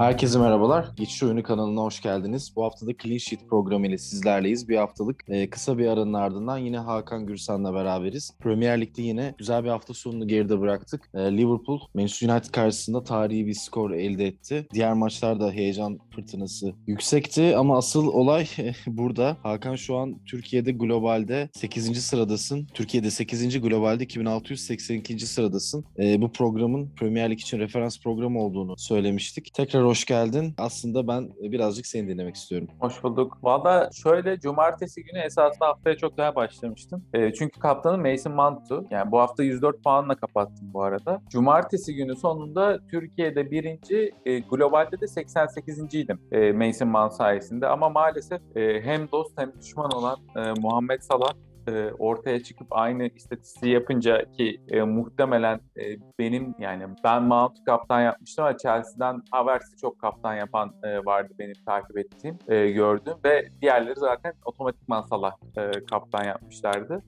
Herkese merhabalar. Geçiş Oyunu kanalına hoş geldiniz. Bu hafta da Clean Sheet programı ile sizlerleyiz. Bir haftalık e, kısa bir aranın ardından yine Hakan Gürsan'la beraberiz. Premier Lig'de yine güzel bir hafta sonunu geride bıraktık. E, Liverpool, Manchester United karşısında tarihi bir skor elde etti. Diğer maçlarda heyecan fırtınası yüksekti ama asıl olay burada. Hakan şu an Türkiye'de globalde 8. sıradasın. Türkiye'de 8. globalde 2682. sıradasın. E, bu programın Premier Lig için referans programı olduğunu söylemiştik. Tekrar hoş geldin. Aslında ben birazcık seni dinlemek istiyorum. Hoş bulduk. Valla şöyle cumartesi günü esasında haftaya çok daha başlamıştım. E, çünkü kaptanım Mason Mount'tu. Yani bu hafta 104 puanla kapattım bu arada. Cumartesi günü sonunda Türkiye'de birinci, e, globalde de 88. idim e, Mason Mount sayesinde. Ama maalesef e, hem dost hem düşman olan e, Muhammed Salah e, ortaya çıkıp aynı istatistiği yapınca ki e, muhtemelen e, benim yani ben Mount kaptan yapmıştım ama Chelsea'den Havertz'i çok kaptan yapan e, vardı benim takip ettiğim, e, gördüm ve diğerleri zaten otomatikman Salah e, kaptan yapmışlardı.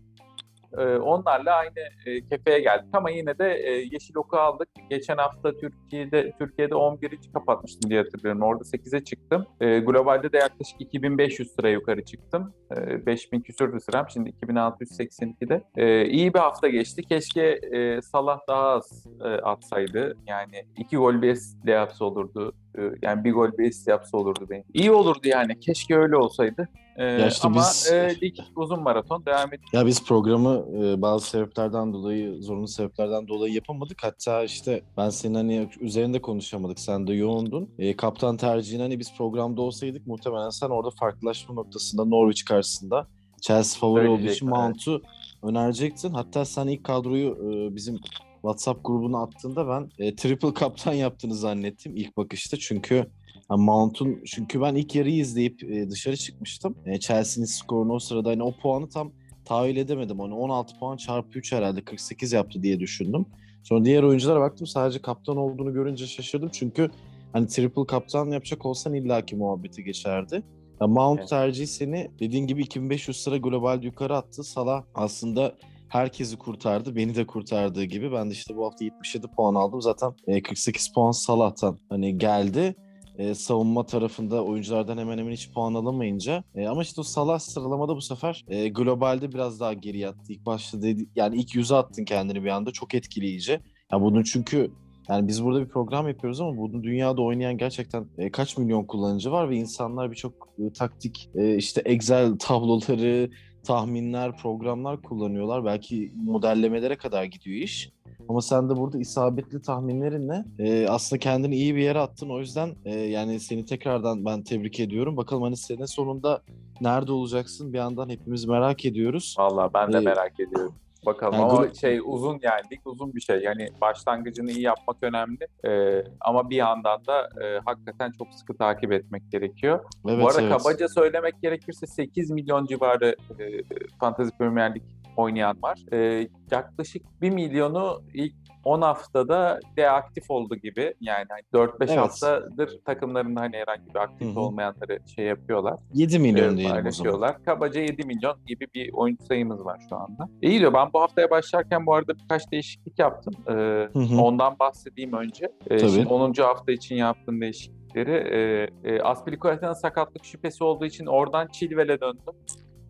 E, onlarla aynı e, kefeye geldik ama yine de e, Yeşil Ok'u aldık. Geçen hafta Türkiye'de Türkiye'de 11. kapatmıştım diye hatırlıyorum. Orada 8'e çıktım. E, globalde de yaklaşık 2500 sıra yukarı çıktım. E, 5000 küsürdü sıram. Şimdi 2682'de. E, iyi bir hafta geçti. Keşke e, Salah daha az atsaydı. Yani iki gol bir yapsa olurdu. E, yani bir gol bir asist yapsa olurdu benim. İyi olurdu yani. Keşke öyle olsaydı. Ee, ya işte ama biz, e, lig uzun maraton devam ediyor. Ya biz programı e, bazı sebeplerden dolayı, zorunlu sebeplerden dolayı yapamadık. Hatta işte ben senin hani üzerinde konuşamadık. Sen de yoğundun. E, kaptan tercihini hani biz programda olsaydık muhtemelen sen orada farklılaşma noktasında Norwich karşısında Chelsea favori olduğu için Mount'u önerecektin. Hatta sen ilk kadroyu e, bizim WhatsApp grubuna attığında ben e, triple kaptan yaptığını zannettim ilk bakışta. Çünkü yani Mount'un çünkü ben ilk yarıyı izleyip e, dışarı çıkmıştım. E, Chelsea'nin skorunu o sırada hani o puanı tam tahayyül edemedim. Hani 16 puan çarpı 3 herhalde 48 yaptı diye düşündüm. Sonra diğer oyunculara baktım sadece kaptan olduğunu görünce şaşırdım. Çünkü hani triple kaptan yapacak olsan illaki muhabbeti geçerdi. Ya Mount evet. tercihi seni dediğin gibi 2500 sıra global yukarı attı. Salah aslında herkesi kurtardı. Beni de kurtardığı gibi. Ben de işte bu hafta 77 puan aldım. Zaten 48 puan Salah'tan hani geldi e, savunma tarafında oyunculardan hemen hemen hiç puan alamayınca. E, ama işte o Salah sıralamada bu sefer e, globalde biraz daha geri yattı. İlk başta dedi, yani ilk yüze attın kendini bir anda. Çok etkileyici. Ya bunun çünkü yani biz burada bir program yapıyoruz ama bunun dünyada oynayan gerçekten e, kaç milyon kullanıcı var ve insanlar birçok e, taktik e, işte Excel tabloları, tahminler, programlar kullanıyorlar. Belki modellemelere kadar gidiyor iş. Ama sen de burada isabetli tahminlerinle e, aslında kendini iyi bir yere attın. O yüzden e, yani seni tekrardan ben tebrik ediyorum. Bakalım hani sene sonunda nerede olacaksın bir yandan hepimiz merak ediyoruz. Valla ben de ee, merak ediyorum. Bakalım yani ama şey uzun yani lig uzun bir şey. Yani başlangıcını iyi yapmak önemli. Ee, ama bir yandan da e, hakikaten çok sıkı takip etmek gerekiyor. Evet, Bu arada evet. kabaca söylemek gerekirse 8 milyon civarı e, Fantasy Premier Lig oynayan var. E, yaklaşık 1 milyonu ilk 10 haftada deaktif oldu gibi. Yani hani 4-5 evet. haftadır takımlarında hani herhangi bir aktif Hı-hı. olmayanları şey yapıyorlar. 7 milyon e, diyelim o zaman. Kabaca 7 milyon gibi bir oyuncu sayımız var şu anda. İyi diyor. Ben bu haftaya başlarken bu arada birkaç değişiklik yaptım. Ee, ondan bahsedeyim önce. Tabii. Şimdi 10. hafta için yaptığım değişiklikleri. E, e, Aspilicueta'nın sakatlık şüphesi olduğu için oradan Chilwell'e döndüm.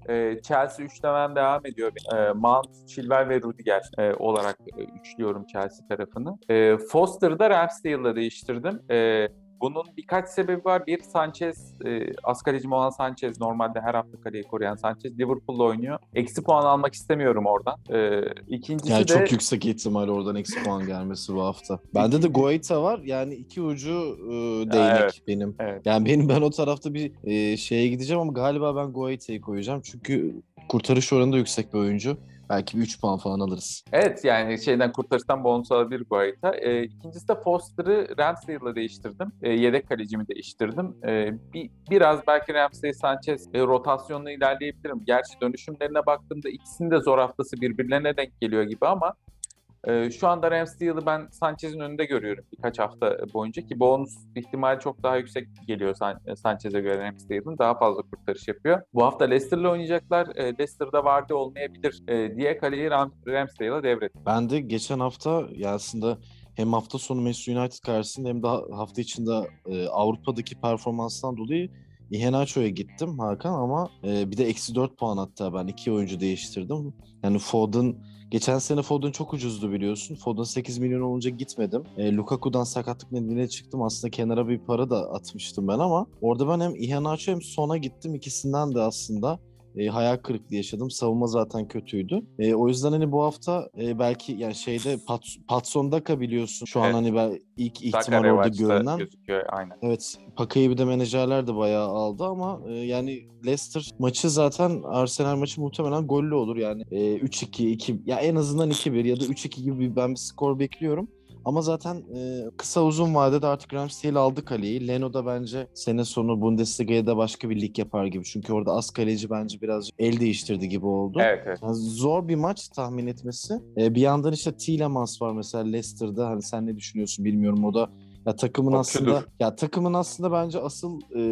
E, Chelsea üçlemen devam ediyor. E, Mount, Chilwell ve Rudiger e, olarak e, üçlüyorum Chelsea tarafını. E, Foster'ı da Ramsdale'la değiştirdim. E, bunun birkaç sebebi var. Bir Sanchez, e, az kalecim olan Sanchez normalde her hafta kaleyi koruyan Sanchez Liverpool'da oynuyor. Eksi puan almak istemiyorum oradan. E, ikincisi yani de... çok yüksek ihtimal oradan eksi puan gelmesi bu hafta. Bende de Goita var. Yani iki ucu e, değnek evet, benim. Evet. Yani benim ben o tarafta bir e, şeye gideceğim ama galiba ben Goita'yı koyacağım. Çünkü kurtarış oranı da yüksek bir oyuncu. Belki bir 3 puan falan alırız. Evet yani şeyden kurtarıştan bonus alabilir bu harita. E, ikincisi de Foster'ı Ramsdale'la değiştirdim. E, yedek kalecimi değiştirdim. E, bir, biraz belki Ramsdale Sanchez e, rotasyonla ilerleyebilirim. Gerçi dönüşümlerine baktığımda ikisinin de zor haftası birbirlerine denk geliyor gibi ama ee, şu anda Ramsdale'ı ben Sanchez'in önünde görüyorum birkaç hafta boyunca ki bonus ihtimali çok daha yüksek geliyor San Sanchez'e göre Ramsdale'ın. Daha fazla kurtarış yapıyor. Bu hafta Leicester'la oynayacaklar. E, Leicester'da Vardy olmayabilir e, diye kaleyi Ram Ramsdale'a devrettim. Ben de geçen hafta ya aslında hem hafta sonu Manchester United karşısında hem de hafta içinde e, Avrupa'daki performanstan dolayı Iheanacho'ya gittim Hakan ama e, bir de eksi 4 puan hatta ben iki oyuncu değiştirdim. Yani Foden Geçen sene Foden çok ucuzdu biliyorsun. Foden 8 milyon olunca gitmedim. E, Lukaku'dan sakatlık nedeniyle çıktım. Aslında kenara bir para da atmıştım ben ama orada ben hem Iheanacho hem Son'a gittim. İkisinden de aslında e, hayal kırıklığı yaşadım. Savunma zaten kötüydü. E, o yüzden hani bu hafta e, belki yani şeyde Pat, Patson Daka biliyorsun. Şu evet. an hani ben ilk ihtimal orada görünen. Gözüküyor, aynen. Evet. Pakayı bir de menajerler de bayağı aldı ama e, yani Leicester maçı zaten Arsenal maçı muhtemelen gollü olur yani. E, 3-2, 2 ya en azından 2-1 ya da 3-2 gibi ben bir skor bekliyorum. Ama zaten e, kısa uzun vadede artık Ramsdale aldı kaleyi. Leno da bence sene sonu Bundesliga'ya da başka bir lig yapar gibi. Çünkü orada az kaleci bence biraz el değiştirdi gibi oldu. Evet, evet. Yani zor bir maç tahmin etmesi. E, bir yandan işte Tielemans var mesela Leicester'da. Hani sen ne düşünüyorsun bilmiyorum. O da ya takımın Çok aslında ya takımın aslında bence asıl e,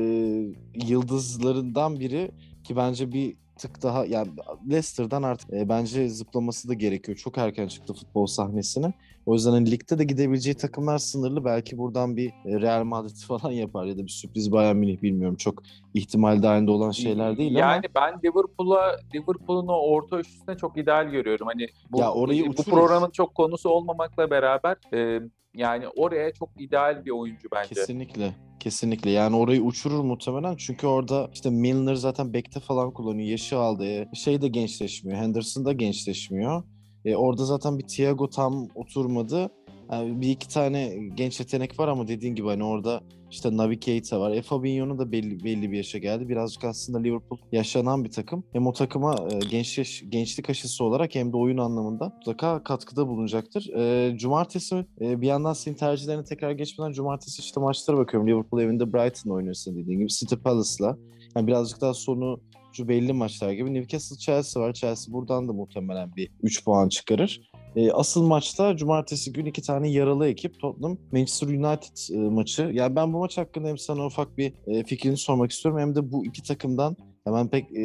yıldızlarından biri ki bence bir tık daha yani Leicester'dan artık e, bence zıplaması da gerekiyor. Çok erken çıktı futbol sahnesine. O yüzden hani ligde de gidebileceği takımlar sınırlı. Belki buradan bir e, Real Madrid falan yapar ya da bir sürpriz Bayern Münih bilmiyorum. Çok ihtimal dahilinde olan şeyler değil yani ama. Yani ben Liverpool'a Liverpool'un o orta üçlüsüne çok ideal görüyorum. Hani bu, ya orayı bu programın çok konusu olmamakla beraber e, yani oraya çok ideal bir oyuncu bence. Kesinlikle. Kesinlikle yani orayı uçurur muhtemelen çünkü orada işte Milner zaten bekte falan kullanıyor yaşı aldı e, şey de gençleşmiyor Henderson da gençleşmiyor e, orada zaten bir Thiago tam oturmadı yani bir iki tane genç yetenek var ama dediğin gibi hani orada işte Navi Keita var. E Fabinho'nun da belli, belli bir yaşa geldi. Birazcık aslında Liverpool yaşanan bir takım. Hem o takıma e, genç gençlik aşısı olarak hem de oyun anlamında mutlaka katkıda bulunacaktır. E, cumartesi e, bir yandan senin tercihlerine tekrar geçmeden cumartesi işte maçlara bakıyorum. Liverpool evinde Brighton oynuyorsun dediğin gibi. City Palace'la. Yani birazcık daha sonu belli maçlar gibi. Newcastle Chelsea var. Chelsea buradan da muhtemelen bir 3 puan çıkarır. E, asıl maçta cumartesi gün iki tane yaralı ekip Tottenham Manchester United e, maçı. Yani ben bu maç hakkında hem sana ufak bir e, fikrini sormak istiyorum hem de bu iki takımdan hemen pek e,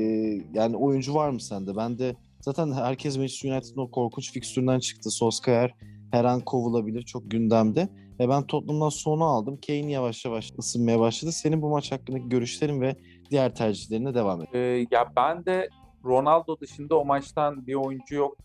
yani oyuncu var mı sende? Ben de zaten herkes Manchester United'ın o korkunç fikstüründen çıktı. Solskjaer her an kovulabilir çok gündemde. Ve ben Tottenham'dan sonu aldım. Kane yavaş yavaş ısınmaya başladı. Senin bu maç hakkındaki görüşlerin ve diğer tercihlerine devam et. Ee, ya ben de Ronaldo dışında o maçtan bir oyuncu yok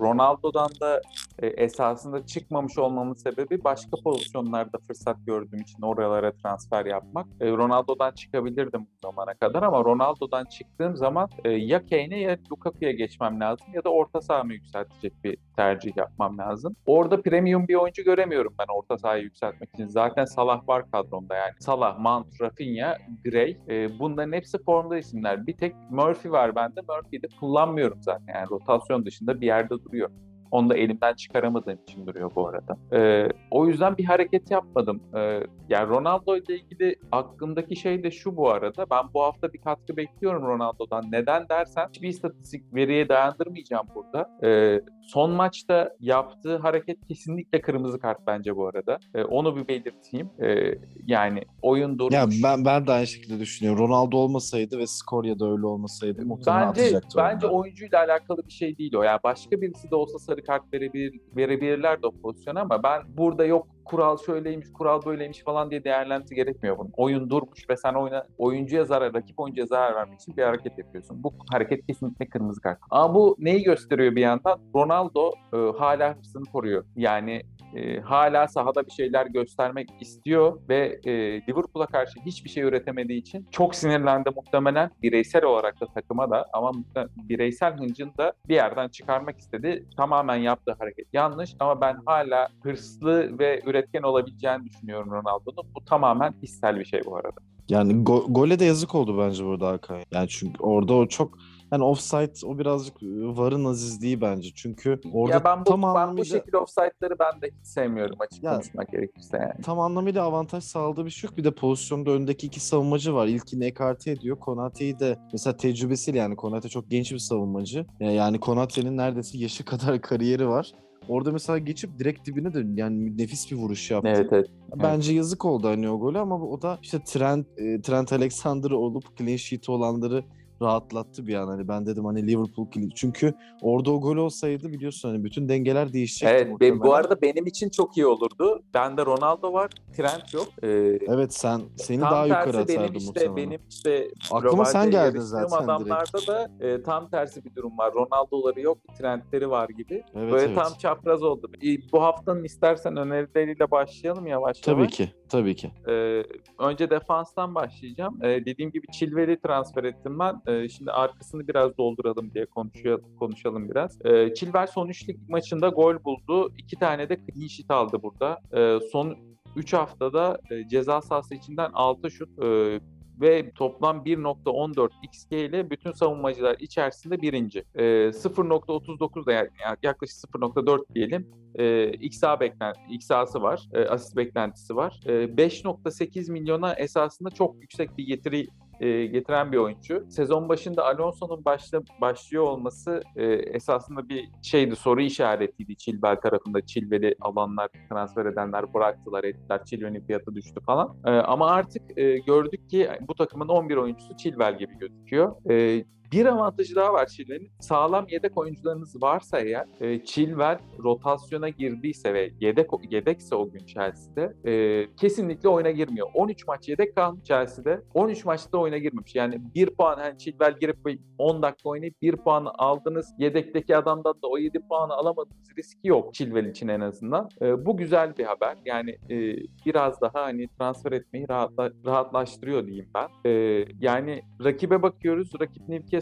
Ronaldo'dan da e, esasında çıkmamış olmamın sebebi başka pozisyonlarda fırsat gördüğüm için oralara transfer yapmak. E, Ronaldo'dan çıkabilirdim bu zamana kadar ama Ronaldo'dan çıktığım zaman e, ya Kane'e ya Lukaku'ya geçmem lazım ya da orta sahamı yükseltecek bir tercih yapmam lazım. Orada premium bir oyuncu göremiyorum ben orta sahayı yükseltmek için. Zaten Salah var kadronda yani. Salah, Mount, Rafinha, Gray bunların hepsi formda isimler. Bir tek Murphy var bende. Murphy'yi de kullanmıyorum zaten. Yani rotasyon dışında bir yerde duruyor. Onu da elimden çıkaramadığım için duruyor bu arada. Ee, o yüzden bir hareket yapmadım. Ee, yani Ronaldo ile ilgili aklımdaki şey de şu bu arada. Ben bu hafta bir katkı bekliyorum Ronaldo'dan. Neden dersen hiçbir istatistik veriye dayandırmayacağım burada. Ee, son maçta yaptığı hareket kesinlikle kırmızı kart bence bu arada. Ee, onu bir belirteyim. Ee, yani oyun durmuş. Ya ben ben de aynı şekilde düşünüyorum. Ronaldo olmasaydı ve skor ya da öyle olmasaydı muhtemelen bence, atacaktı. Bence oyuncuyla alakalı bir şey değil o. Yani başka birisi de olsa sarı kart verebilir, verebilirler o pozisyona ama ben burada yok kural şöyleymiş, kural böyleymiş falan diye değerlendirmesi gerekmiyor bunun. Oyun durmuş ve sen oyuna, oyuncuya zarar, rakip oyuncuya zarar vermek için bir hareket yapıyorsun. Bu hareket kesinlikle kırmızı kart. Ama bu neyi gösteriyor bir yandan? Ronaldo e, hala hırsını koruyor. Yani e, hala sahada bir şeyler göstermek istiyor ve e, Liverpool'a karşı hiçbir şey üretemediği için çok sinirlendi muhtemelen bireysel olarak da takıma da ama bireysel hıncını da bir yerden çıkarmak istedi. Tamamen yaptığı hareket yanlış ama ben hala hırslı ve üretken olabileceğini düşünüyorum Ronaldo'nun. Bu tamamen hissel bir şey bu arada. Yani go- gole de yazık oldu bence burada Hakan. Yani çünkü orada o çok yani offside o birazcık varın azizliği bence. Çünkü orada ya ben bu, tam ben anlamıyla... bu şekilde offside'ları ben de hiç sevmiyorum açık ya, konuşmak gerekirse yani. Tam anlamıyla avantaj sağladığı bir şey yok. Bir de pozisyonda öndeki iki savunmacı var. İlkini ekarte ediyor. Konate'yi de mesela tecrübesiyle yani Konate çok genç bir savunmacı. Yani Konate'nin neredeyse yaşı kadar kariyeri var. Orada mesela geçip direkt dibine de yani nefis bir vuruş yaptı. Evet evet. Bence evet. yazık oldu hani o golü ama o da işte Trent, Trent Alexander olup clean sheet olanları rahatlattı bir an. Hani ben dedim hani Liverpool kilit. Çünkü orada o gol olsaydı biliyorsun hani bütün dengeler değişecekti. Evet be- bu arada benim için çok iyi olurdu. Bende Ronaldo var, Trent yok. Ee, Evet sen seni tam daha yukarı tersi benim işte muhtemelen. benim işte Aklıma sen geldin zaten adamlarda da e, tam tersi bir durum var. Ronaldo'ları yok, Trent'leri var gibi. Evet, Böyle evet. tam çapraz oldu. E, bu haftanın istersen önerileriyle başlayalım yavaş Tabii yavaş. ki. Tabii ki. Ee, önce defanstan başlayacağım. Ee, dediğim gibi Chilwell'i transfer ettim ben. Ee, şimdi arkasını biraz dolduralım diye konuşuyor, konuşalım biraz. Ee, Chilwell son 3 lig maçında gol buldu. 2 tane de clean sheet aldı burada. Ee, son 3 haftada e, ceza sahası içinden 6 şut e, ve toplam 1.14 XG ile bütün savunmacılar içerisinde birinci. E, 0.39 da yani yaklaşık 0.4 diyelim. E, XA beklen XA'sı var. E, asist beklentisi var. E, 5.8 milyona esasında çok yüksek bir getiri e, getiren bir oyuncu. Sezon başında Alonso'nun başla, başlıyor olması e, esasında bir şeydi, soru işaretiydi Chilwell tarafında. Chilwell'i alanlar, transfer edenler bıraktılar, ettiler. Chilwell'in fiyatı düştü falan. E, ama artık e, gördük ki bu takımın 11 oyuncusu Chilwell gibi gözüküyor. E, bir avantajı daha var Chilwell'in. Sağlam yedek oyuncularınız varsa eğer e, Chilwell rotasyona girdiyse ve yedek yedekse o gün Chelsea'de e, kesinlikle oyuna girmiyor. 13 maç yedek kalmış Chelsea'de. 13 maçta oyuna girmemiş. Yani bir puan hani Chilwell girip 10 dakika oynayıp bir puan aldınız. Yedekteki adamdan da o 7 puanı alamadınız. Riski yok Chilwell için en azından. E, bu güzel bir haber. Yani e, biraz daha hani transfer etmeyi rahatla, rahatlaştırıyor diyeyim ben. E, yani rakibe bakıyoruz. Rakip Newcastle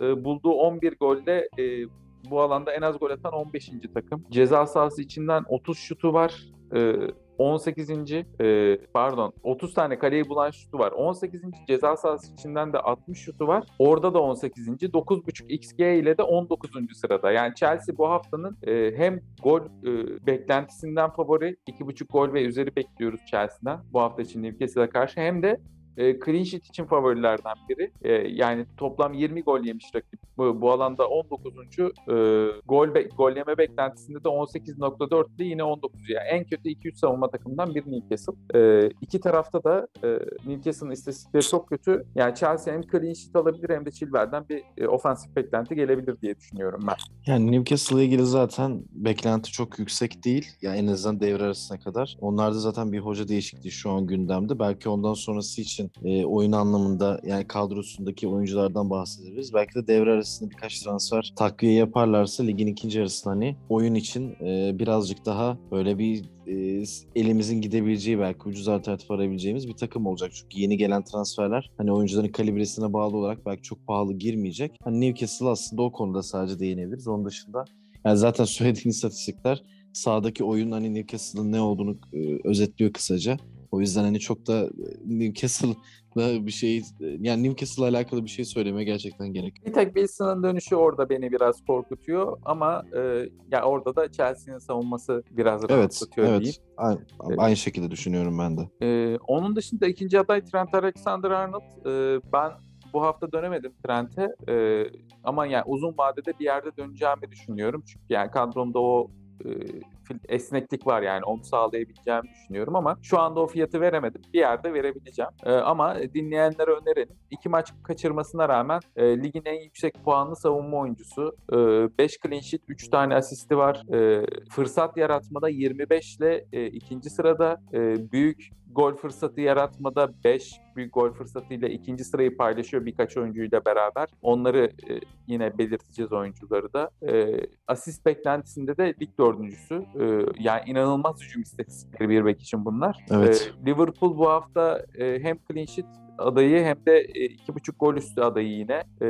e, bulduğu 11 golle e, bu alanda en az gol atan 15. takım. Ceza sahası içinden 30 şutu var. E, 18. E, pardon 30 tane kaleyi bulan şutu var. 18. ceza sahası içinden de 60 şutu var. Orada da 18. 9.5 XG ile de 19. sırada. Yani Chelsea bu haftanın e, hem gol e, beklentisinden favori 2.5 gol ve üzeri bekliyoruz Chelsea'den bu hafta için Newcastle'a karşı hem de e, clean sheet için favorilerden biri. E, yani toplam 20 gol yemiş rakip. Bu, bu alanda 19. E, gol be, gol yeme beklentisinde de 18.4 ile yine 19. Yani en kötü 2-3 savunma takımından biri Newcastle. E, iki tarafta da e, Newcastle'ın istatistikleri çok kötü. Yani Chelsea hem clean sheet alabilir hem de Chilwell'den bir e, ofansif beklenti gelebilir diye düşünüyorum ben. Yani Newcastle'la ilgili zaten beklenti çok yüksek değil. Yani en azından devre arasına kadar. Onlarda zaten bir hoca değişikliği şu an gündemde. Belki ondan sonrası için e, oyun anlamında yani kadrosundaki oyunculardan bahsederiz. Belki de devre arasında birkaç transfer takviye yaparlarsa ligin ikinci yarısında hani oyun için e, birazcık daha böyle bir e, elimizin gidebileceği belki ucuz alternatif arayabileceğimiz bir takım olacak. Çünkü yeni gelen transferler hani oyuncuların kalibresine bağlı olarak belki çok pahalı girmeyecek. Hani Newcastle aslında o konuda sadece değinebiliriz. Onun dışında yani zaten söylediğin istatistikler sahadaki oyun hani Newcastle'ın ne olduğunu e, özetliyor kısaca. O yüzden hani çok da Newcastle'la bir şey yani Newcastle'la alakalı bir şey söylemeye gerçekten gerek. Bir tek Wilson'ın dönüşü orada beni biraz korkutuyor ama e, ya orada da Chelsea'nin savunması biraz Evet, rahatlatıyor diyeyim. evet. Aynı, aynı şekilde düşünüyorum ben de. E, onun dışında ikinci aday Trent Alexander-Arnold. E, ben bu hafta dönemedim Trent'e e, ama yani uzun vadede bir yerde döneceğimi düşünüyorum. Çünkü yani kadromda o e, esneklik var yani onu sağlayabileceğimi düşünüyorum ama şu anda o fiyatı veremedim. Bir yerde verebileceğim. E, ama dinleyenlere önerelim. İki maç kaçırmasına rağmen e, ligin en yüksek puanlı savunma oyuncusu. 5 e, clean sheet, 3 tane asisti var. E, fırsat yaratmada 25 ile e, ikinci sırada. E, büyük gol fırsatı yaratmada 5 büyük gol fırsatıyla ikinci sırayı paylaşıyor birkaç oyuncuyla beraber. Onları e, yine belirteceğiz oyuncuları da. E, asist beklentisinde de lig dördüncüsü. E, yani inanılmaz hücum istatistikleri bir bek için bunlar. Evet. E, Liverpool bu hafta e, hem clean sheet adayı hem de e, iki buçuk gol üstü adayı yine. E,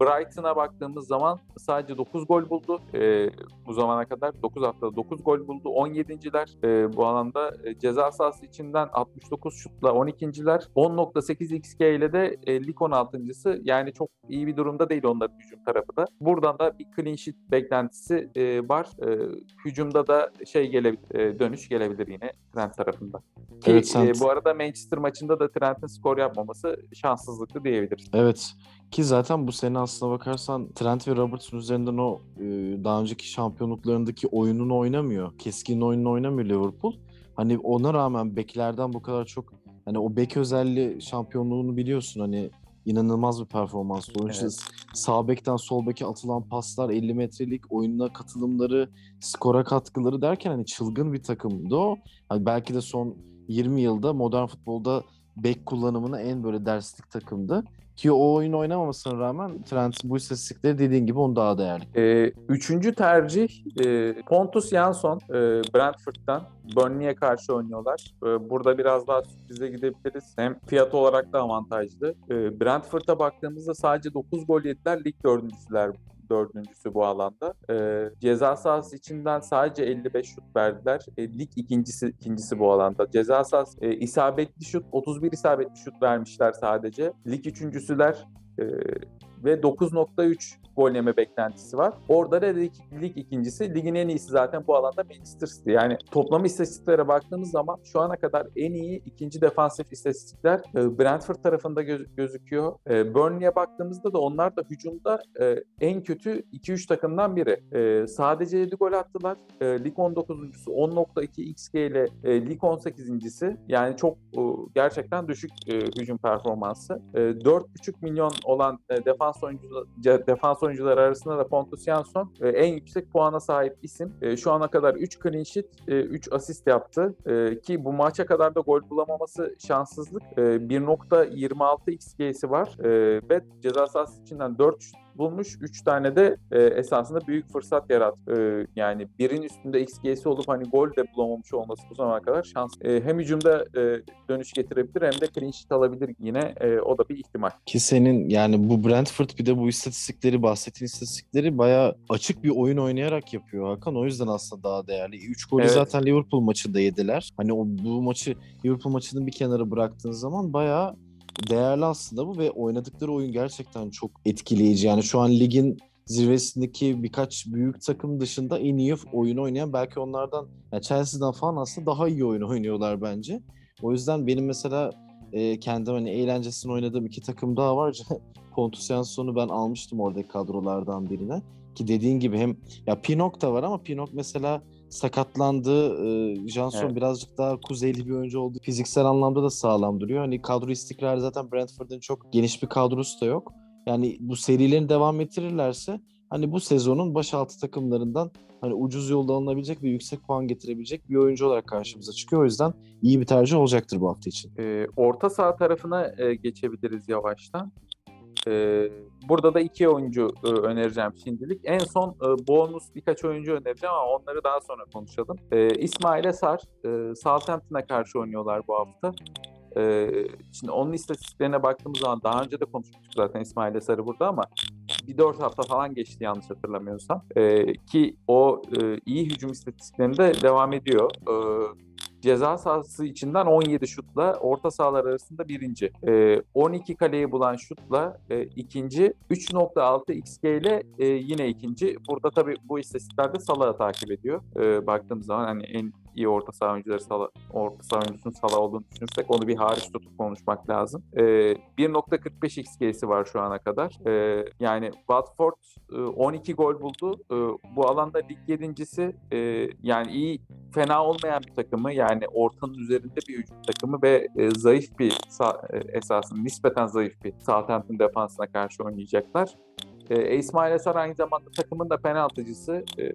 Brighton'a baktığımız zaman sadece 9 gol buldu. E, bu zamana kadar 9 haftada 9 gol buldu. 17.ler e, bu alanda e, ceza sahası içinden 69 şutla 12.ler. 10.8 XG ile de e, lig 16.sı. Yani çok iyi bir durumda değil onların hücum tarafı da. Buradan da bir clean sheet beklentisi e, var. E, hücumda da şey gelebilir, e, dönüş gelebilir yine Trent tarafında. Ki, Evet, e, bu arada Manchester maçında da Trent'in skor yapmaması şanssızlıktı diyebiliriz. Evet. Ki zaten bu sene aslına bakarsan Trent ve Robertson üzerinden o e, daha önceki şampiyonluklarındaki oyununu oynamıyor. Keskin oyununu oynamıyor Liverpool. Hani ona rağmen beklerden bu kadar çok hani o bek özelliği şampiyonluğunu biliyorsun hani inanılmaz bir performans. İçin Evet. sağ bekten sol beke atılan paslar, 50 metrelik oyununa katılımları, skora katkıları derken hani çılgın bir takımdı o. Hani belki de son 20 yılda modern futbolda bek kullanımına en böyle derslik takımdı. Ki o oyunu oynamamasına rağmen Trent'in bu istatistikleri dediğin gibi onu daha değerli. Ee, üçüncü tercih e, Pontus Jansson e, Brentford'dan Burnley'e karşı oynuyorlar. E, burada biraz daha sürprize gidebiliriz. Hem fiyat olarak da avantajlı. E, Brentford'a baktığımızda sadece 9 gol yediler. Lig dördüncüsüler dördüncüsü bu alanda. E, ceza sahası içinden sadece 55 şut verdiler. E, lig ikincisi ikincisi bu alanda. Ceza sahası e, isabetli şut 31 isabetli şut vermişler sadece. Lig üçüncüsüler e, ve 9.3 gol yeme beklentisi var. Orada da lig, ikincisi. Ligin en iyisi zaten bu alanda Manchester City. Yani toplam istatistiklere baktığımız zaman şu ana kadar en iyi ikinci defansif istatistikler e, Brentford tarafında göz- gözüküyor. E, Burnley'e baktığımızda da onlar da hücumda e, en kötü 2-3 takımdan biri. Sadece 7 gol attılar. Lig 19.sü 10.2 XG ile lig 18.si. Yani çok gerçekten düşük hücum performansı. E, 4.5 milyon olan e, defans oyuncuları defans oyuncuları arasında da Pontus Jansson e, en yüksek puana sahip isim. E, şu ana kadar 3 clean sheet, e, 3 asist yaptı. E, ki bu maça kadar da gol bulamaması şanssızlık. E, 1.26 XG'si var e, ve ceza sahası içinden 4 şut bulmuş. 3 tane de e, esasında büyük fırsat yarattı. E, yani birin üstünde XG'si olup hani gol de bulamamış olması bu zamana kadar şans. E, hem hücumda e, dönüş getirebilir hem de clean sheet alabilir yine. E, o da bir ihtimal. Ki senin yani bu Brentford bir de bu istatistikleri bahsettiğin istatistikleri bayağı açık bir oyun oynayarak yapıyor Hakan. O yüzden aslında daha değerli. 3 golü Evet. zaten Liverpool maçında yediler. Hani o bu maçı Liverpool maçını bir kenara bıraktığın zaman bayağı değerli aslında bu ve oynadıkları oyun gerçekten çok etkileyici. Yani şu an ligin zirvesindeki birkaç büyük takım dışında en iyi oyun oynayan belki onlardan yani Chelsea'den falan aslında daha iyi oyun oynuyorlar bence. O yüzden benim mesela e, kendim hani eğlencesini oynadığım iki takım daha var. Pontus Jansson'u ben almıştım oradaki kadrolardan birine. Ki dediğin gibi hem ya Pinok da var ama Pinok mesela sakatlandı. E, Jansson Evet. birazcık daha kuzeyli bir oyuncu oldu. Fiziksel anlamda da sağlam duruyor. Hani kadro istikrarı zaten Brentford'un çok geniş bir kadrosu da yok. Yani bu serilerini devam ettirirlerse hani bu sezonun baş altı takımlarından hani ucuz yolda alınabilecek ve yüksek puan getirebilecek bir oyuncu olarak karşımıza çıkıyor. O yüzden iyi bir tercih olacaktır bu hafta için. E, orta saha tarafına e, geçebiliriz yavaştan. E, burada da iki oyuncu e, önereceğim şimdilik. En son e, bonus birkaç oyuncu önereceğim ama onları daha sonra konuşalım. E, İsmail Esar, Southampton'a karşı oynuyorlar bu hafta. E, şimdi onun istatistiklerine baktığımız zaman daha önce de konuşmuştuk zaten İsmail Esar'ı burada ama bir dört hafta falan geçti yanlış hatırlamıyorsam. E, ki o e, iyi hücum istatistiklerinde devam ediyor. E, ceza sahası içinden 17 şutla orta sahalar arasında birinci. E, 12 kaleyi bulan şutla e, ikinci. 3.6 XG ile e, yine ikinci. Burada tabii bu istatistiklerde Salah'ı takip ediyor. E, baktığımız zaman hani en iyi orta saha oyuncuları Salah, orta saha oyuncusunun Salah olduğunu düşünürsek onu bir hariç tutup konuşmak lazım. E, 1.45 XG'si var şu ana kadar. E, yani Watford e, 12 gol buldu. E, bu alanda lig yedincisi e, yani iyi fena olmayan bir takımı yani ortanın üzerinde bir hücum takımı ve e, zayıf bir e, esasında nispeten zayıf bir Southampton defansına karşı oynayacaklar. E, İsmail Esar aynı zamanda takımın da penaltıcısı. E,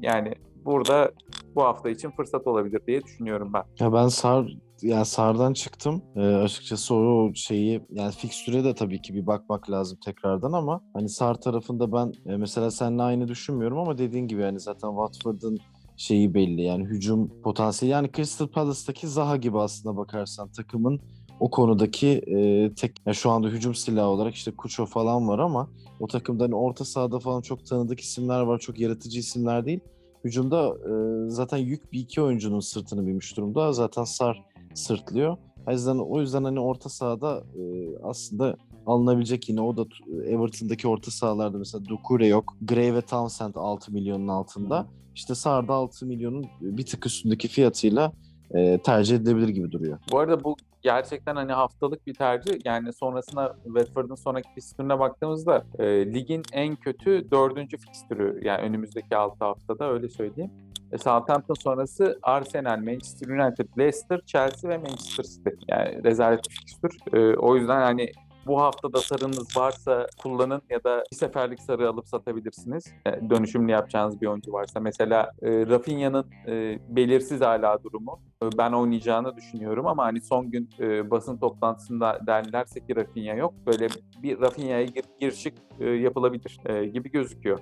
yani burada bu hafta için fırsat olabilir diye düşünüyorum ben. Ya ben Sar yani Sar'dan çıktım. Ee, açıkçası o şeyi yani fikstüre de tabii ki bir bakmak lazım tekrardan ama hani Sar tarafında ben e, mesela seninle aynı düşünmüyorum ama dediğin gibi yani zaten Watford'ın şeyi belli yani hücum potansiyeli yani Crystal Palace'taki Zaha gibi aslında bakarsan takımın o konudaki e, tek ya şu anda hücum silahı olarak işte Kucho falan var ama o takımda hani orta sahada falan çok tanıdık isimler var. Çok yaratıcı isimler değil. Hücumda e, zaten yük bir iki oyuncunun sırtını binmiş durumda. Zaten Sar sırtlıyor. O yüzden o yüzden hani orta sahada e, aslında alınabilecek yine o da Everton'daki orta sahalarda mesela Dokure yok. Gray ve Townsend 6 milyonun altında. İşte Sar'da 6 milyonun bir tık üstündeki fiyatıyla e, tercih edilebilir gibi duruyor. Bu arada bu gerçekten hani haftalık bir tercih. Yani sonrasına Watford'un sonraki fikstürüne baktığımızda e, ligin en kötü dördüncü fikstürü. Yani önümüzdeki 6 haftada öyle söyleyeyim. E, Southampton sonrası Arsenal, Manchester United, Leicester, Chelsea ve Manchester City. Yani rezalet bir fikstür. E, o yüzden hani bu hafta da sarınız varsa kullanın ya da bir seferlik sarı alıp satabilirsiniz. E, dönüşümlü yapacağınız bir oyuncu varsa. Mesela e, Rafinha'nın e, belirsiz hala durumu. Ben oynayacağını düşünüyorum ama hani son gün basın toplantısında derlerse ki Rafinha yok. Böyle bir Rafinha'ya gir, gir çık e, yapılabilir gibi gözüküyor.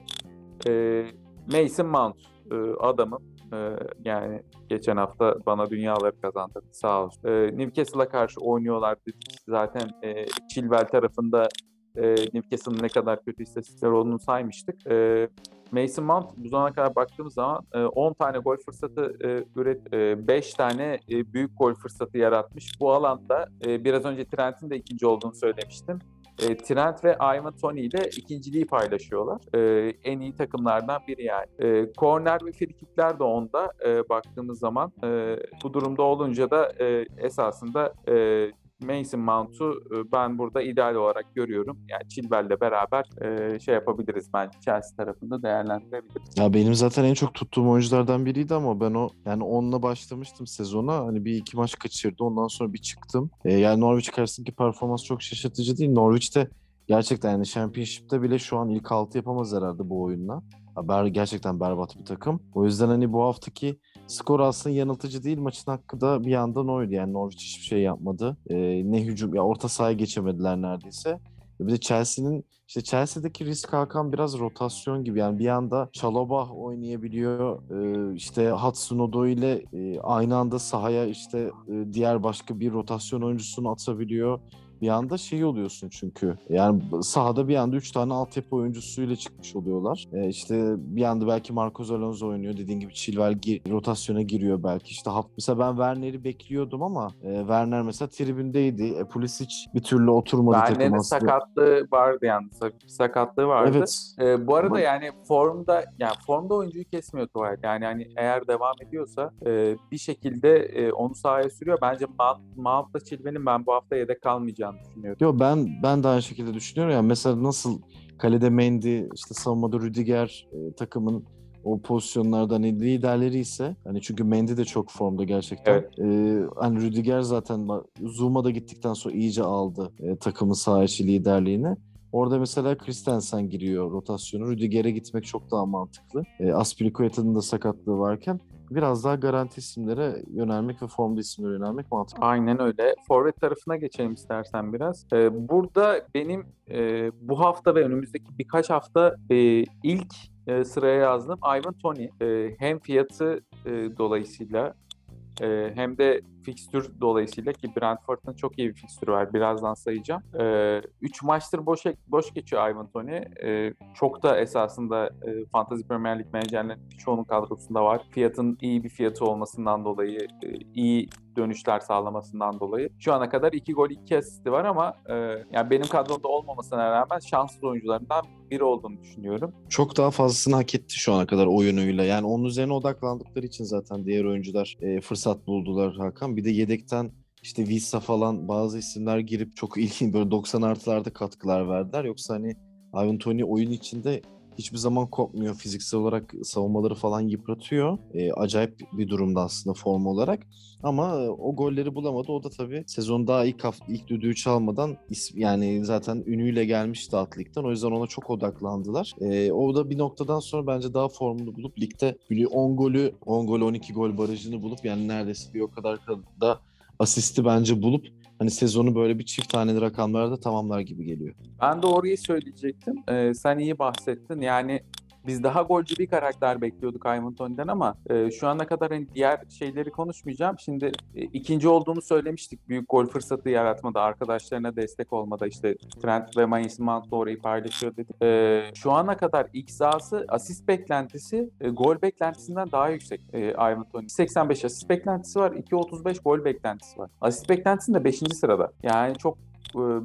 Mason Mount e, e, yani geçen hafta bana dünyaları kazandırdı sağ olsun. E, Newcastle'a karşı oynuyorlar dedik. Zaten e, Chilwell tarafında e, Newcastle'ın ne kadar kötü istatistikler olduğunu saymıştık. E, Mason Mount bu zamana kadar baktığımız zaman e, 10 tane gol fırsatı e, üret, e, 5 tane e, büyük gol fırsatı yaratmış. Bu alanda e, biraz önce Trent'in de ikinci olduğunu söylemiştim. E, Trent ve Ivan Tony ile ikinciliği paylaşıyorlar. E, en iyi takımlardan biri yani. E, corner ve frikikler de onda e, baktığımız zaman. E, bu durumda olunca da e, esasında e, Mason Mount'u e, ben burada ideal olarak görüyorum. Yani Chilwell'le beraber e, şey yapabiliriz bence Chelsea tarafında değerlendirebiliriz. Ya benim zaten en çok tuttuğum oyunculardan biriydi ama ben o yani onunla başlamıştım sezona. Hani bir iki maç kaçırdı. Ondan sonra bir çıktım. E, yani Norwich karşısındaki performans çok şaşırtıcı değil. Norwich'te gerçekten yani Championship'te bile şu an ilk altı yapamaz herhalde bu oyunla. Ber, gerçekten berbat bir takım. O yüzden hani bu haftaki skor aslında yanıltıcı değil. Maçın hakkı da bir yandan oydu. Yani Norwich hiçbir şey yapmadı. Ee, ne hücum ya orta sahaya geçemediler neredeyse. Bir de Chelsea'nin işte Chelsea'deki risk hakan biraz rotasyon gibi. Yani bir anda Çalobah oynayabiliyor. Ee, işte Hudson ile e, aynı anda sahaya işte e, diğer başka bir rotasyon oyuncusunu atabiliyor bir anda şey oluyorsun çünkü. Yani sahada bir anda 3 tane altyapı oyuncusuyla çıkmış oluyorlar. E, işte bir anda belki Marcos Alonso oynuyor. Dediğin gibi Chilwell gi- rotasyona giriyor belki. İşte mesela ben Werner'i bekliyordum ama e, Werner mesela tribündeydi. E, Pulisic bir türlü oturmadı Werner'in sakatlığı vardı yalnız. Sakatlığı vardı. Evet. E, bu arada ama... yani formda yani formda oyuncuyu kesmiyor Tuval. Yani hani eğer devam ediyorsa e, bir şekilde e, onu sahaya sürüyor. Bence Mount, Mount'la Chilwell'in ben bu hafta yedek kalmayacağını olacağını düşünüyorum. Yo ben ben de aynı şekilde düşünüyorum. Yani mesela nasıl kalede Mendy, işte savunmada Rüdiger e, takımın o pozisyonlarda hani liderleri ise hani çünkü Mendy de çok formda gerçekten. Evet. Ee, hani Rüdiger zaten Zuma da gittikten sonra iyice aldı e, takımın saha içi liderliğini. Orada mesela Christensen giriyor rotasyonu. Rüdiger'e gitmek çok daha mantıklı. E, Aspilicueta'nın da sakatlığı varken biraz daha garanti isimlere yönelmek ve formda isimlere yönelmek mantıklı. Aynen öyle. Forvet tarafına geçelim istersen biraz. Ee, burada benim e, bu hafta ve önümüzdeki birkaç hafta e, ilk e, sıraya yazdım Ivan Tony. E, hem fiyatı e, dolayısıyla e, hem de fikstür dolayısıyla ki Brentford'un çok iyi bir fikstürü var. Birazdan sayacağım. 3 e, üç maçtır boş boş geçiyor Ivan Tony. E, çok da esasında e, Fantasy Premier League menajerlerinin çoğunun kadrosunda var. Fiyatın iyi bir fiyatı olmasından dolayı e, iyi dönüşler sağlamasından dolayı. Şu ana kadar 2 gol 2 asisti var ama e, yani benim kadromda olmamasına rağmen şanslı oyuncularından biri olduğunu düşünüyorum. Çok daha fazlasını hak etti şu ana kadar oyunuyla. Yani onun üzerine odaklandıkları için zaten diğer oyuncular e, fırsat buldular Hakan. Bir de yedekten işte Visa falan bazı isimler girip çok ilginç böyle 90 artılarda katkılar verdiler. Yoksa hani Ivan Tony oyun içinde hiçbir zaman kopmuyor. Fiziksel olarak savunmaları falan yıpratıyor. E, acayip bir durumda aslında form olarak. Ama e, o golleri bulamadı. O da tabii sezon daha ilk hafta ilk düdüğü çalmadan yani zaten ünüyle gelmişti atlikten. O yüzden ona çok odaklandılar. E, o da bir noktadan sonra bence daha formunu bulup ligde 10 golü 10 gol 12 gol barajını bulup yani neredeyse bir o kadar da asisti bence bulup hani sezonu böyle bir çift taneli rakamlarda tamamlar gibi geliyor. Ben de orayı söyleyecektim. Ee, sen iyi bahsettin. Yani biz daha golcü bir karakter bekliyorduk Ivan Tony'den ama e, şu ana kadar hani diğer şeyleri konuşmayacağım. Şimdi e, ikinci olduğunu söylemiştik. Büyük gol fırsatı yaratmada, arkadaşlarına destek olmada işte Trent ve Mason Mount orayı paylaşıyor dedik. E, şu ana kadar XA'sı asist beklentisi e, gol beklentisinden daha yüksek e, Ivan Tony. 85 asist beklentisi var, 2.35 gol beklentisi var. Asist beklentisinde 5. sırada. Yani çok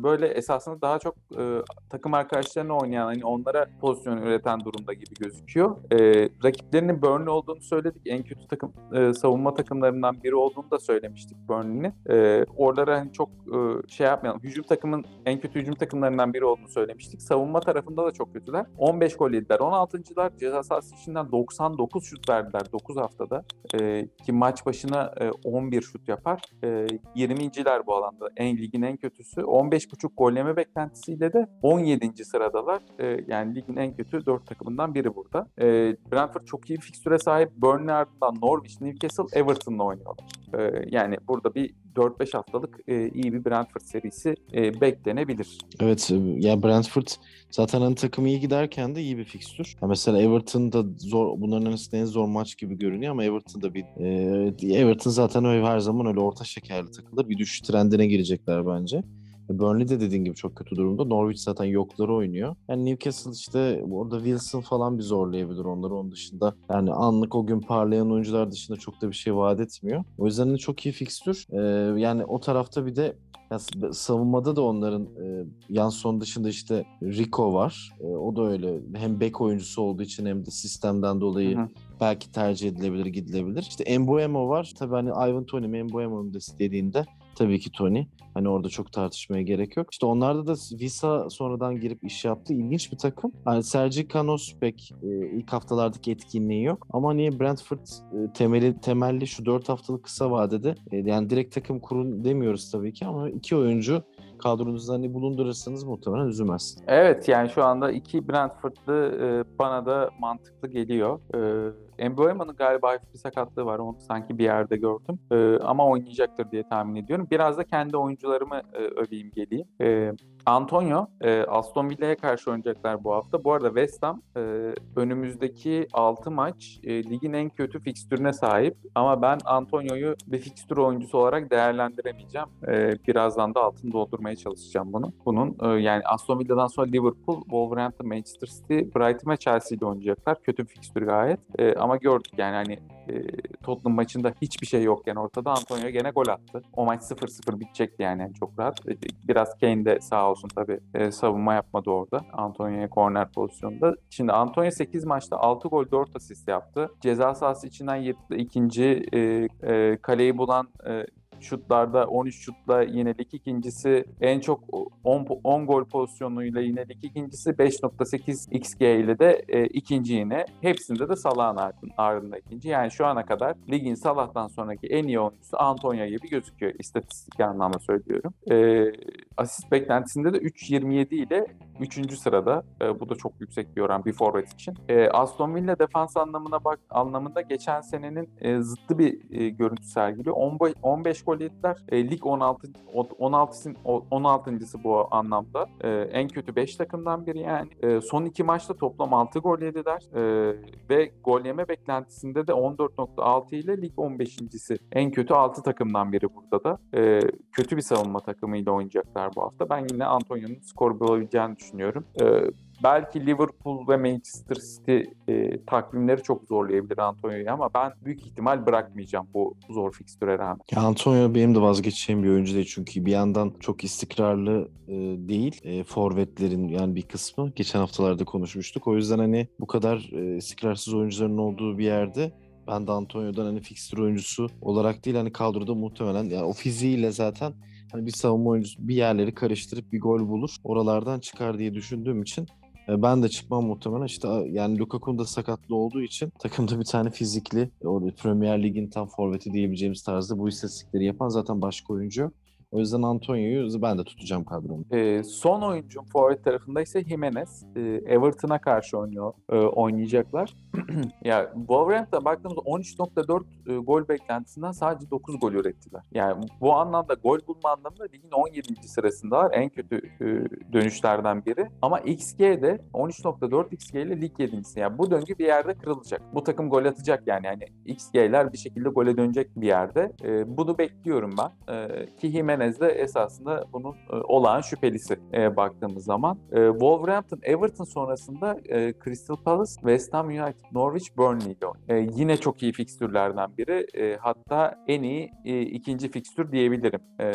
böyle esasında daha çok e, takım arkadaşlarına oynayan hani onlara pozisyon üreten durumda gibi gözüküyor. E, rakiplerinin Burnley olduğunu söyledik. En kötü takım e, savunma takımlarından biri olduğunu da söylemiştik Burnley'nin. E, oralara hani çok e, şey yapmayalım. Hücum takımın en kötü hücum takımlarından biri olduğunu söylemiştik. Savunma tarafında da çok kötüler. 15 gol yediler. 16.lar ceza sahası içinden 99 şut verdiler 9 haftada. E, ki maç başına e, 11 şut yapar. E, 20.ler bu alanda. En ligin en kötüsü. 15.5 gol yeme beklentisiyle de 17. sıradalar. E, yani ligin en kötü 4 takımından biri burada. E, Brentford çok iyi fikstüre sahip. Burnley ardından Norwich, Newcastle, Everton'la oynuyorlar. E, yani burada bir 4-5 haftalık e, iyi bir Brentford serisi e, beklenebilir. Evet ya Brentford zaten hani takım iyi giderken de iyi bir fikstür. Ya mesela Everton da zor bunların arasında en zor maç gibi görünüyor ama Everton da bir e, Everton zaten öyle her zaman öyle orta şekerli takılır. Bir düşüş trendine girecekler bence. Burnley de dediğin gibi çok kötü durumda. Norwich zaten yokları oynuyor. Yani Newcastle işte orada Wilson falan bir zorlayabilir onları. Onun dışında yani anlık o gün parlayan oyuncular dışında çok da bir şey vaat etmiyor. O yüzden de çok iyi fikstür. Ee, yani o tarafta bir de ya savunmada da onların e, yan son dışında işte Rico var. E, o da öyle hem bek oyuncusu olduğu için hem de sistemden dolayı hı hı. belki tercih edilebilir, gidilebilir. İşte Embuemo var. Tabii hani Ivan Tony mi Embuemo mu dediğinde tabii ki Tony. Hani orada çok tartışmaya gerek yok. İşte onlarda da Visa sonradan girip iş yaptı. İlginç bir takım. Yani Sergi Canos pek e, ilk haftalardaki etkinliği yok. Ama niye Brentford e, temeli temelli şu 4 haftalık kısa vadede e, yani direkt takım kurun demiyoruz tabii ki ama iki oyuncu kadronuzda hani bulundurursanız muhtemelen üzülmez. Evet yani şu anda iki Brentford'lı e, bana da mantıklı geliyor. E, Mbuema'nın galiba hafif bir sakatlığı var. Onu sanki bir yerde gördüm. E, ama oynayacaktır diye tahmin ediyorum. Biraz da kendi oyuncularımı e, öveyim geleyim. E, Antonio, e, Aston Villa'ya karşı oynayacaklar bu hafta. Bu arada West Ham e, önümüzdeki 6 maç e, ligin en kötü fikstürüne sahip. Ama ben Antonio'yu bir fikstür oyuncusu olarak değerlendiremeyeceğim. E, birazdan da altını doldurmaya çalışacağım bunu. Bunun e, yani Aston Villa'dan sonra Liverpool, Wolverhampton, Manchester City, Brighton ve Chelsea ile oynayacaklar. Kötü fikstür gayet. E, ama gördük yani hani e, Tottenham maçında hiçbir şey yokken ortada Antonio gene gol attı. O maç 0-0 bitecekti yani çok rahat. E, biraz Kane de sağ olsun tabii e, savunma yapmadı orada. Antonio'ya korner pozisyonunda. Şimdi Antonio 8 maçta 6 gol 4 asist yaptı. Ceza sahası içinden ikinci e, e, kaleyi bulan e, şutlarda 13 şutla yine lig ikincisi en çok 10, 10 gol pozisyonuyla yine lig ikincisi 5.8 XG ile de e, ikinci yine. Hepsinde de Salah'ın ardında ikinci. Yani şu ana kadar ligin Salah'tan sonraki en iyi oyuncusu Antonio gibi gözüküyor. İstatistik anlamda söylüyorum. E, asist beklentisinde de 3.27 ile 3. sırada. E, bu da çok yüksek bir oran bir forvet için. E, Aston Villa defans anlamına bak anlamında geçen senenin e, zıttı bir e, görüntü sergiliyor. 15, 15 gol yediler. E, lig 16 16 16.sı bu anlamda. E, en kötü 5 takımdan biri yani. E, son iki maçta toplam 6 gol yediler. E, ve gol yeme beklentisinde de 14.6 ile lig 15.si. En kötü 6 takımdan biri burada da. E, kötü bir savunma takımıyla oynayacaklar bu hafta. Ben yine Antonio'nun skor bulabileceğini. E, belki Liverpool ve Manchester City e, takvimleri çok zorlayabilir Antonio'yu ama ben büyük ihtimal bırakmayacağım bu zor fikstüre rağmen. Ya Antonio benim de vazgeçeceğim bir oyuncu değil çünkü bir yandan çok istikrarlı e, değil e, forvetlerin yani bir kısmı. Geçen haftalarda konuşmuştuk. O yüzden hani bu kadar e, istikrarsız oyuncuların olduğu bir yerde ben de Antonio'dan hani fikstür oyuncusu olarak değil hani kadroda muhtemelen yani o fiziğiyle zaten hani bir savunma oyuncusu bir yerleri karıştırıp bir gol bulur. Oralardan çıkar diye düşündüğüm için e, ben de çıkmam muhtemelen. İşte yani Lukaku'nun da sakatlı olduğu için takımda bir tane fizikli, orada Premier Lig'in tam forveti diyebileceğimiz tarzda bu istatistikleri yapan zaten başka oyuncu. O yüzden Antonio'yu ben de tutacağım kadromda. E, son oyuncum forvet tarafında ise Jimenez. E, Everton'a karşı oynuyor, e, oynayacaklar. ya Wolverhampton'a baktığımızda 13.4 e, gol beklentisinden sadece 9 gol ürettiler. Yani bu anlamda gol bulma anlamında ligin 17. sırasındalar. En kötü e, dönüşlerden biri. Ama XG'de 13.4 XG ile lig 7.si. Yani bu döngü bir yerde kırılacak. Bu takım gol atacak yani. yani XG'ler bir şekilde gole dönecek bir yerde. E, bunu bekliyorum ben. E, ki Jimenez Jimenez de esasında bunun e, olağan şüphelisi e, baktığımız zaman. E, Wolverhampton, Everton sonrasında e, Crystal Palace, West Ham United, Norwich, Burnley e, yine çok iyi fikstürlerden biri. E, hatta en iyi e, ikinci fikstür diyebilirim. E,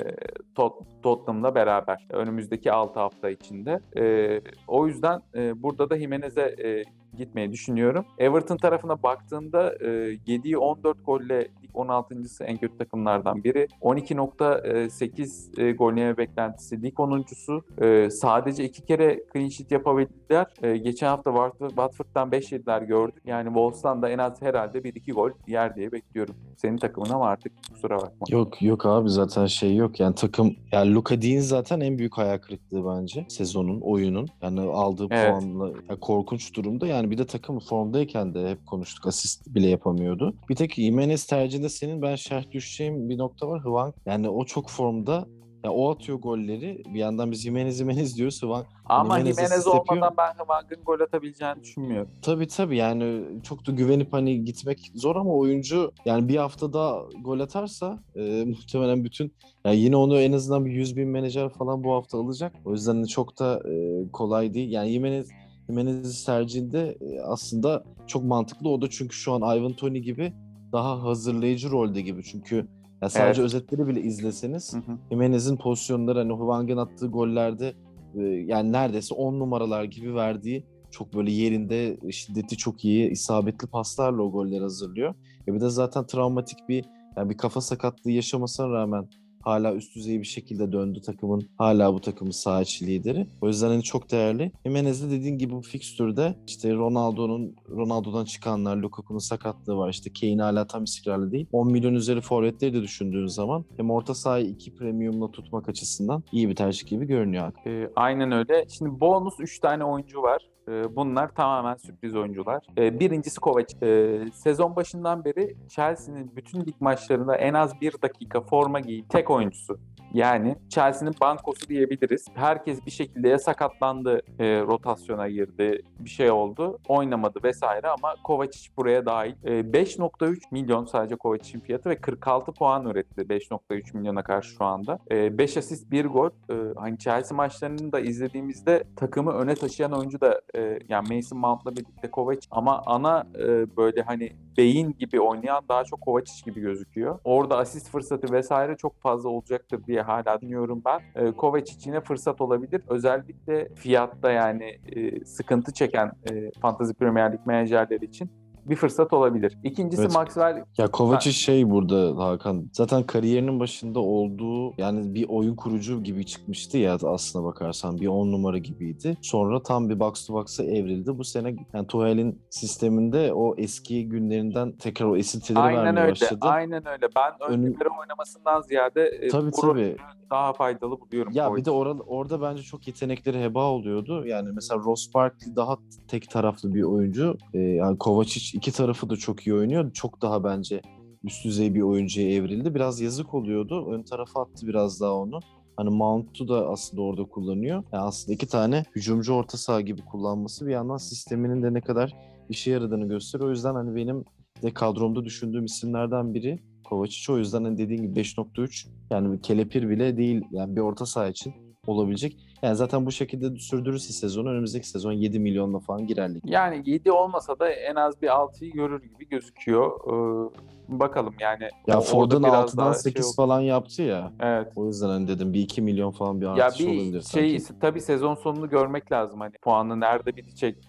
Tot Tottenham'la beraber önümüzdeki 6 hafta içinde. E, o yüzden e, burada da Jimenez'e e, gitmeyi düşünüyorum. Everton tarafına baktığımda e, 7'yi 14 golle ilk 16.sı en kötü takımlardan biri. 12.8 e, gol yeme beklentisi lig 10.sü. E, sadece iki kere clean sheet yapabildiler. E, geçen hafta Watford'dan 5 yediler gördük. Yani Wolves'tan da en az herhalde 1-2 gol yer diye bekliyorum. Senin takımın ama artık kusura bakma. Yok yok abi zaten şey yok. Yani takım yani Luka Dean zaten en büyük hayal kırıklığı bence sezonun, oyunun. Yani aldığı evet. puanla yani korkunç durumda. Yani bir de takım formdayken de hep konuştuk. Asist bile yapamıyordu. Bir tek Jimenez tercihinde senin ben şerh düşeceğim bir nokta var. Hwang yani o çok formda ya o atıyor golleri. Bir yandan biz Jimenez Jimenez diyoruz. Hwang, Ama Jimenez, Jimenez olmadan yapıyor. ben Hwang'ın gol atabileceğini düşünmüyorum. Tabii tabii yani çok da güvenip hani gitmek zor ama oyuncu yani bir haftada gol atarsa e, muhtemelen bütün yani yine onu en azından bir 100 bin menajer falan bu hafta alacak. O yüzden çok da e, kolay değil. Yani Jimenez Jimenez tercihinde e, aslında çok mantıklı. O da çünkü şu an Ivan Tony gibi daha hazırlayıcı rolde gibi. Çünkü ya sadece evet. özetleri bile izleseniz Jimenez'in pozisyonları hani Hwang'ın attığı gollerde e, yani neredeyse 10 numaralar gibi verdiği çok böyle yerinde şiddeti çok iyi isabetli paslarla o golleri hazırlıyor. E bir de zaten travmatik bir yani bir kafa sakatlığı yaşamasına rağmen hala üst düzey bir şekilde döndü takımın. Hala bu takımın sağ içi lideri. O yüzden hani çok değerli. Jimenez de dediğin gibi bu fikstürde işte Ronaldo'nun Ronaldo'dan çıkanlar, Lukaku'nun sakatlığı var. İşte Kane hala tam istikrarlı değil. 10 milyon üzeri forvetleri de düşündüğün zaman hem orta sahayı iki premiumla tutmak açısından iyi bir tercih gibi görünüyor. E, aynen öyle. Şimdi bonus 3 tane oyuncu var. Ee, bunlar tamamen sürpriz oyuncular. Ee, birincisi Kovac. Ee, sezon başından beri Chelsea'nin bütün lig maçlarında en az bir dakika forma giyip tek oyuncusu. Yani Chelsea'nin bankosu diyebiliriz. Herkes bir şekilde ya sakatlandı, e, rotasyona girdi, bir şey oldu, oynamadı vesaire ama Kovacic buraya dahil. E, 5.3 milyon sadece Kovacic'in fiyatı ve 46 puan üretti 5.3 milyona karşı şu anda. E, 5 asist 1 gol. E, hani Chelsea maçlarını da izlediğimizde takımı öne taşıyan oyuncu da e, yani Mason Mount'la birlikte Kovacic ama ana e, böyle hani beyin gibi oynayan daha çok Kovacic gibi gözüküyor. Orada asist fırsatı vesaire çok fazla olacaktır diye hala düşünüyorum ben. E, Kovacic yine fırsat olabilir. Özellikle fiyatta yani e, sıkıntı çeken e, Fantasy Premier Lig menajerleri için bir fırsat olabilir. İkincisi evet. Maxwell... Ya Kovacic şey burada Hakan zaten kariyerinin başında olduğu yani bir oyun kurucu gibi çıkmıştı ya aslına bakarsan bir on numara gibiydi. Sonra tam bir box to box'a evrildi. Bu sene yani Tuhel'in sisteminde o eski günlerinden tekrar o esintileri Aynen vermeye öyle. başladı. Aynen öyle. Ben Önüm... oynamasından ziyade e, tabii, tabii. daha faydalı buluyorum. Ya bir de orada, orada bence çok yetenekleri heba oluyordu. Yani mesela Ross Barkley daha tek taraflı bir oyuncu. Ee, yani Kovacic iki tarafı da çok iyi oynuyor. Çok daha bence üst düzey bir oyuncuya evrildi. Biraz yazık oluyordu. Ön tarafa attı biraz daha onu. Hani Mount'u da aslında orada kullanıyor. Yani aslında iki tane hücumcu orta saha gibi kullanması bir yandan sisteminin de ne kadar işe yaradığını gösteriyor. O yüzden hani benim de kadromda düşündüğüm isimlerden biri Kovacic. O yüzden hani dediğin gibi 5.3 yani kelepir bile değil. Yani bir orta saha için olabilecek. Yani zaten bu şekilde sürdürürse sezonu önümüzdeki sezon 7 milyonla falan girer Yani 7 olmasa da en az bir 6'yı görür gibi gözüküyor. Ee, bakalım yani. Ya Ford'un 6'dan 8 şey falan yaptı ya. Evet. O yüzden hani dedim bir 2 milyon falan bir artış ya bir olabilir şey, sanki. Tabii sezon sonunu görmek lazım. Hani puanı nerede bitecek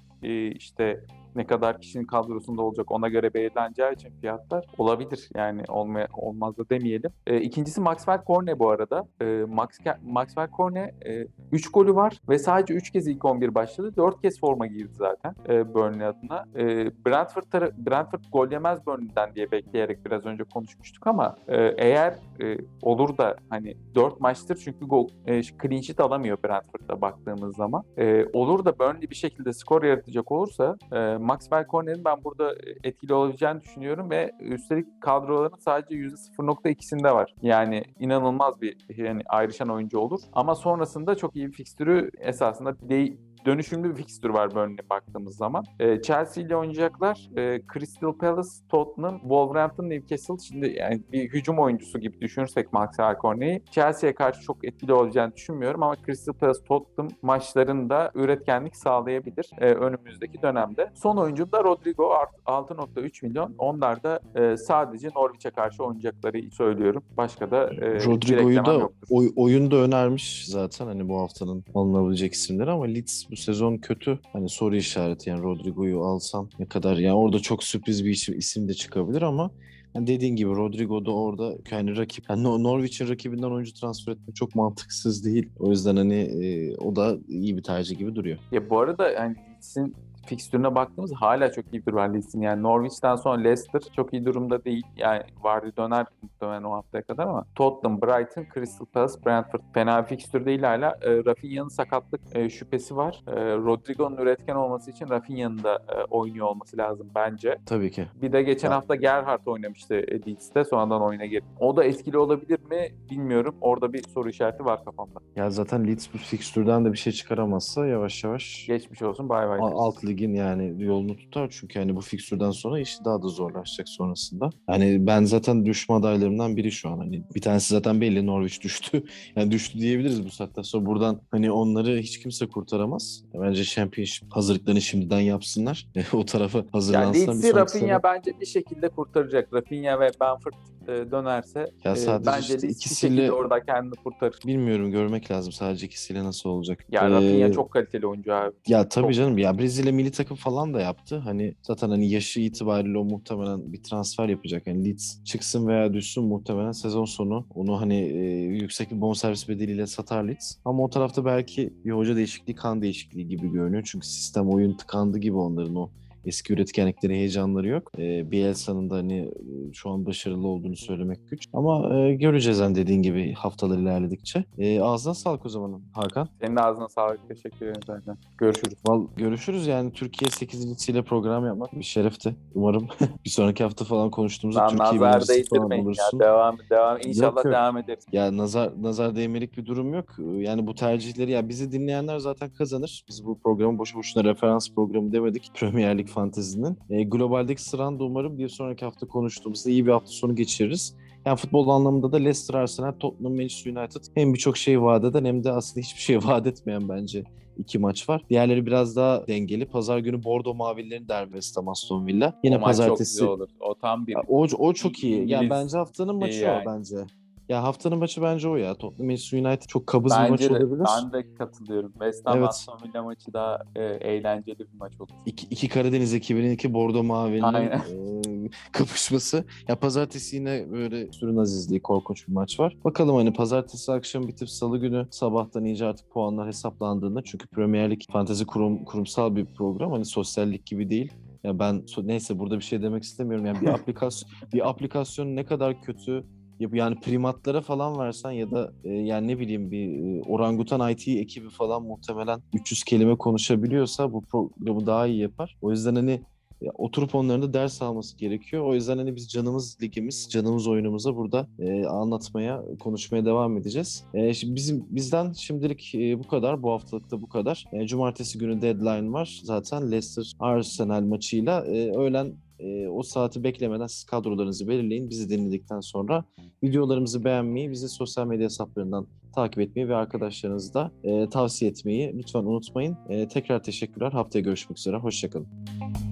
işte ne kadar kişinin kadrosunda olacak ona göre belirleneceği için fiyatlar olabilir. Yani olmaya, olmaz da demeyelim. E, ikincisi Maxwell Corne bu arada. E, Max, Maxwell Corne 3 e, golü var ve sadece 3 kez ilk 11 başladı. 4 kez forma girdi zaten e, Burnley adına. E, Brentford, Brentford gol yemez Burnley'den diye bekleyerek biraz önce konuşmuştuk ama e, eğer e, olur da hani 4 maçtır çünkü gol, e, clean sheet alamıyor Brentford'da baktığımız zaman. E, olur da Burnley bir şekilde skor yaratacak olursa e, Maxwell Cornet'in ben burada e, etkili olabileceğini düşünüyorum ve üstelik kadroların sadece %0.2'sinde var. Yani inanılmaz bir yani ayrışan oyuncu olur. Ama sonrasında çok iyi bir fikstürü esasında değil dönüşümlü bir fikstür var Burnley'e baktığımız zaman. E, Chelsea ile oynayacaklar. E, Crystal Palace, Tottenham, Wolverhampton, Newcastle. Şimdi yani bir hücum oyuncusu gibi düşünürsek Maxwell Cornet'i Chelsea'ye karşı çok etkili olacağını düşünmüyorum ama Crystal Palace, Tottenham maçlarında üretkenlik sağlayabilir e, önümüzdeki dönemde. Son oyuncu da Rodrigo 6.3 milyon. Onlar da e, sadece Norwich'e karşı oynayacakları söylüyorum. Başka da e, Rodrigo'yu da oy, oyunda önermiş zaten hani bu haftanın alınabilecek isimler ama Leeds bu sezon kötü. Hani soru işareti yani Rodrigo'yu alsam ne kadar yani orada çok sürpriz bir isim, isim de çıkabilir ama Yani dediğin gibi Rodrigo da orada yani rakip yani Nor- Norwich'in rakibinden oyuncu transfer etmek çok mantıksız değil. O yüzden hani e, o da iyi bir tercih gibi duruyor. Ya bu arada yani Leeds'in fikstürüne baktığımız hala çok iyi bir var Leeds'in. Yani Norwich'ten sonra Leicester çok iyi durumda değil. Yani Vardy döner muhtemelen o haftaya kadar ama Tottenham, Brighton, Crystal Palace, Brentford fena bir fikstür değil hala. E, Rafinha'nın sakatlık e, şüphesi var. E, Rodrigo'nun üretken olması için Rafinha'nın da e, oynuyor olması lazım bence. Tabii ki. Bir de geçen Ya. hafta Gerhardt oynamıştı e, Leeds'te. Sonradan oyuna girdi. O da etkili olabilir mi bilmiyorum. Orada bir soru işareti var kafamda. Ya zaten Leeds bu fikstürden de bir şey çıkaramazsa yavaş yavaş Geçmiş olsun bay bay. Alt ligin yani yolunu tutar çünkü hani bu fikstürden sonra işi daha da zorlaşacak sonrasında. Yani ben zaten düşme adaylarımdan biri şu an. Hani bir tanesi zaten belli Norwich düştü. Yani düştü diyebiliriz bu saatten sonra buradan hani onları hiç kimse kurtaramaz. Bence Championship hazırlıklarını şimdiden yapsınlar. o tarafa Yani hazırlansınlar. Bir Leeds'i Rafinha sene- bence bir şekilde kurtaracak. Rafinha ve Benford e, dönerse Ya e, bence işte ikisiyle- orada kendini kurtarır. Bilmiyorum görmek lazım sadece ikisiyle nasıl olacak. Ya Ee, Rafinha çok kaliteli oyuncu abi. Ya tabii Çok. canım ya Brezilya milli takım falan da yaptı. Hani zaten hani yaşı itibariyle o muhtemelen bir transfer yapacak. Yani Leeds çıksın veya düşsün muhtemelen sezon sonu onu hani e, yüksek bir bonservis bedeliyle satar Leeds. Ama o tarafta belki bir hoca değişikliği, kan değişikliği gibi görünüyor. Çünkü sistem oyun tıkandı gibi onların o eski üretkenlikleri, heyecanları yok. E, Bielsa'nın da hani e, şu an başarılı olduğunu söylemek güç. Ama e, göreceğiz hani dediğin gibi haftalar ilerledikçe. E, ağzına sağlık o zaman Hakan. Senin de ağzına sağlık. Teşekkür ederim zaten. Görüşürüz. Val görüşürüz yani Türkiye 8.siyle program yapmak bir şerefti. Umarım bir sonraki hafta falan konuştuğumuzda Lan Türkiye nazar değdirmeyin ya. olursun. Devam devam. İnşallah yok. devam ederiz. Ya nazar nazar değmelik bir durum yok. Yani bu tercihleri ya bizi dinleyenler zaten kazanır. Biz bu programı boşu boşuna referans programı demedik. Premier Lig Fantezi'nin. E, globaldeki sıran da umarım bir sonraki hafta konuştuğumuzda iyi bir hafta sonu geçiririz. Yani futbol anlamında da Leicester, Arsenal, Tottenham, Manchester United hem birçok şey vaat eden hem de aslında hiçbir şey vaat etmeyen bence iki maç var. Diğerleri biraz daha dengeli. Pazar günü Bordo Mavililerin derbisi Ham Aston Villa. Yine o maç çok pazartesi güzel olur. O tam bir ya O, o çok iyi. Yani bence haftanın maçı yani. o bence. Ya haftanın maçı bence o ya. Tottenham United çok kabız bir maç Bence de, olabilir. ben de katılıyorum. West Ham Evet. Aston Villa maçı daha e, eğlenceli bir maç olur. İki, iki Karadeniz ekibinin iki Bordo Mavi'nin e, kapışması. Ya pazartesi yine böyle sürün azizliği korkunç bir maç var. Bakalım hani pazartesi akşam bitip salı günü sabahtan iyice artık puanlar hesaplandığında çünkü Premier Lig fantezi kurum, kurumsal bir program hani sosyallik gibi değil. Ya ben neyse burada bir şey demek istemiyorum. Yani bir aplikasyon bir aplikasyon ne kadar kötü yani primatlara falan versen ya da e, yani ne bileyim bir e, orangutan IT ekibi falan muhtemelen 300 kelime konuşabiliyorsa bu programı daha iyi yapar. O yüzden hani ya, oturup onların da ders alması gerekiyor. O yüzden hani biz canımız ligimiz, canımız oyunumuza burada e, anlatmaya, konuşmaya devam edeceğiz. E, şimdi bizim bizden şimdilik e, bu kadar. Bu haftalıkta bu kadar. E, cumartesi günü deadline var. Zaten Leicester Arsenal maçıyla e, öğlen e, o saati beklemeden siz kadrolarınızı belirleyin. Bizi dinledikten sonra videolarımızı beğenmeyi, bizi sosyal medya hesaplarından takip etmeyi ve arkadaşlarınızı da e, tavsiye etmeyi lütfen unutmayın. E, tekrar teşekkürler. Haftaya görüşmek üzere. Hoşçakalın.